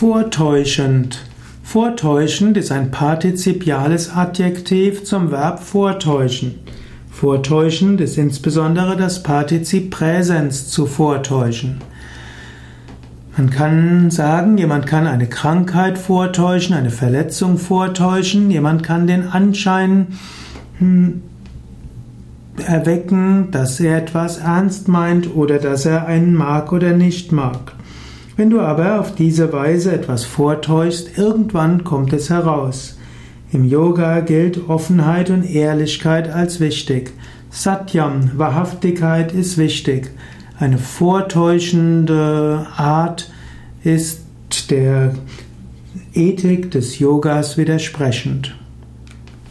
Vortäuschend. Vortäuschend ist ein partizipiales Adjektiv zum Verb vortäuschen. Vortäuschend ist insbesondere das Partizip Präsens zu vortäuschen. Man kann sagen, jemand kann eine Krankheit vortäuschen, eine Verletzung vortäuschen, jemand kann den Anschein hm, erwecken, dass er etwas ernst meint oder dass er einen mag oder nicht mag. Wenn du aber auf diese Weise etwas vortäuschst, irgendwann kommt es heraus. Im Yoga gilt Offenheit und Ehrlichkeit als wichtig. Satyam, Wahrhaftigkeit ist wichtig. Eine vortäuschende Art ist der Ethik des Yogas widersprechend.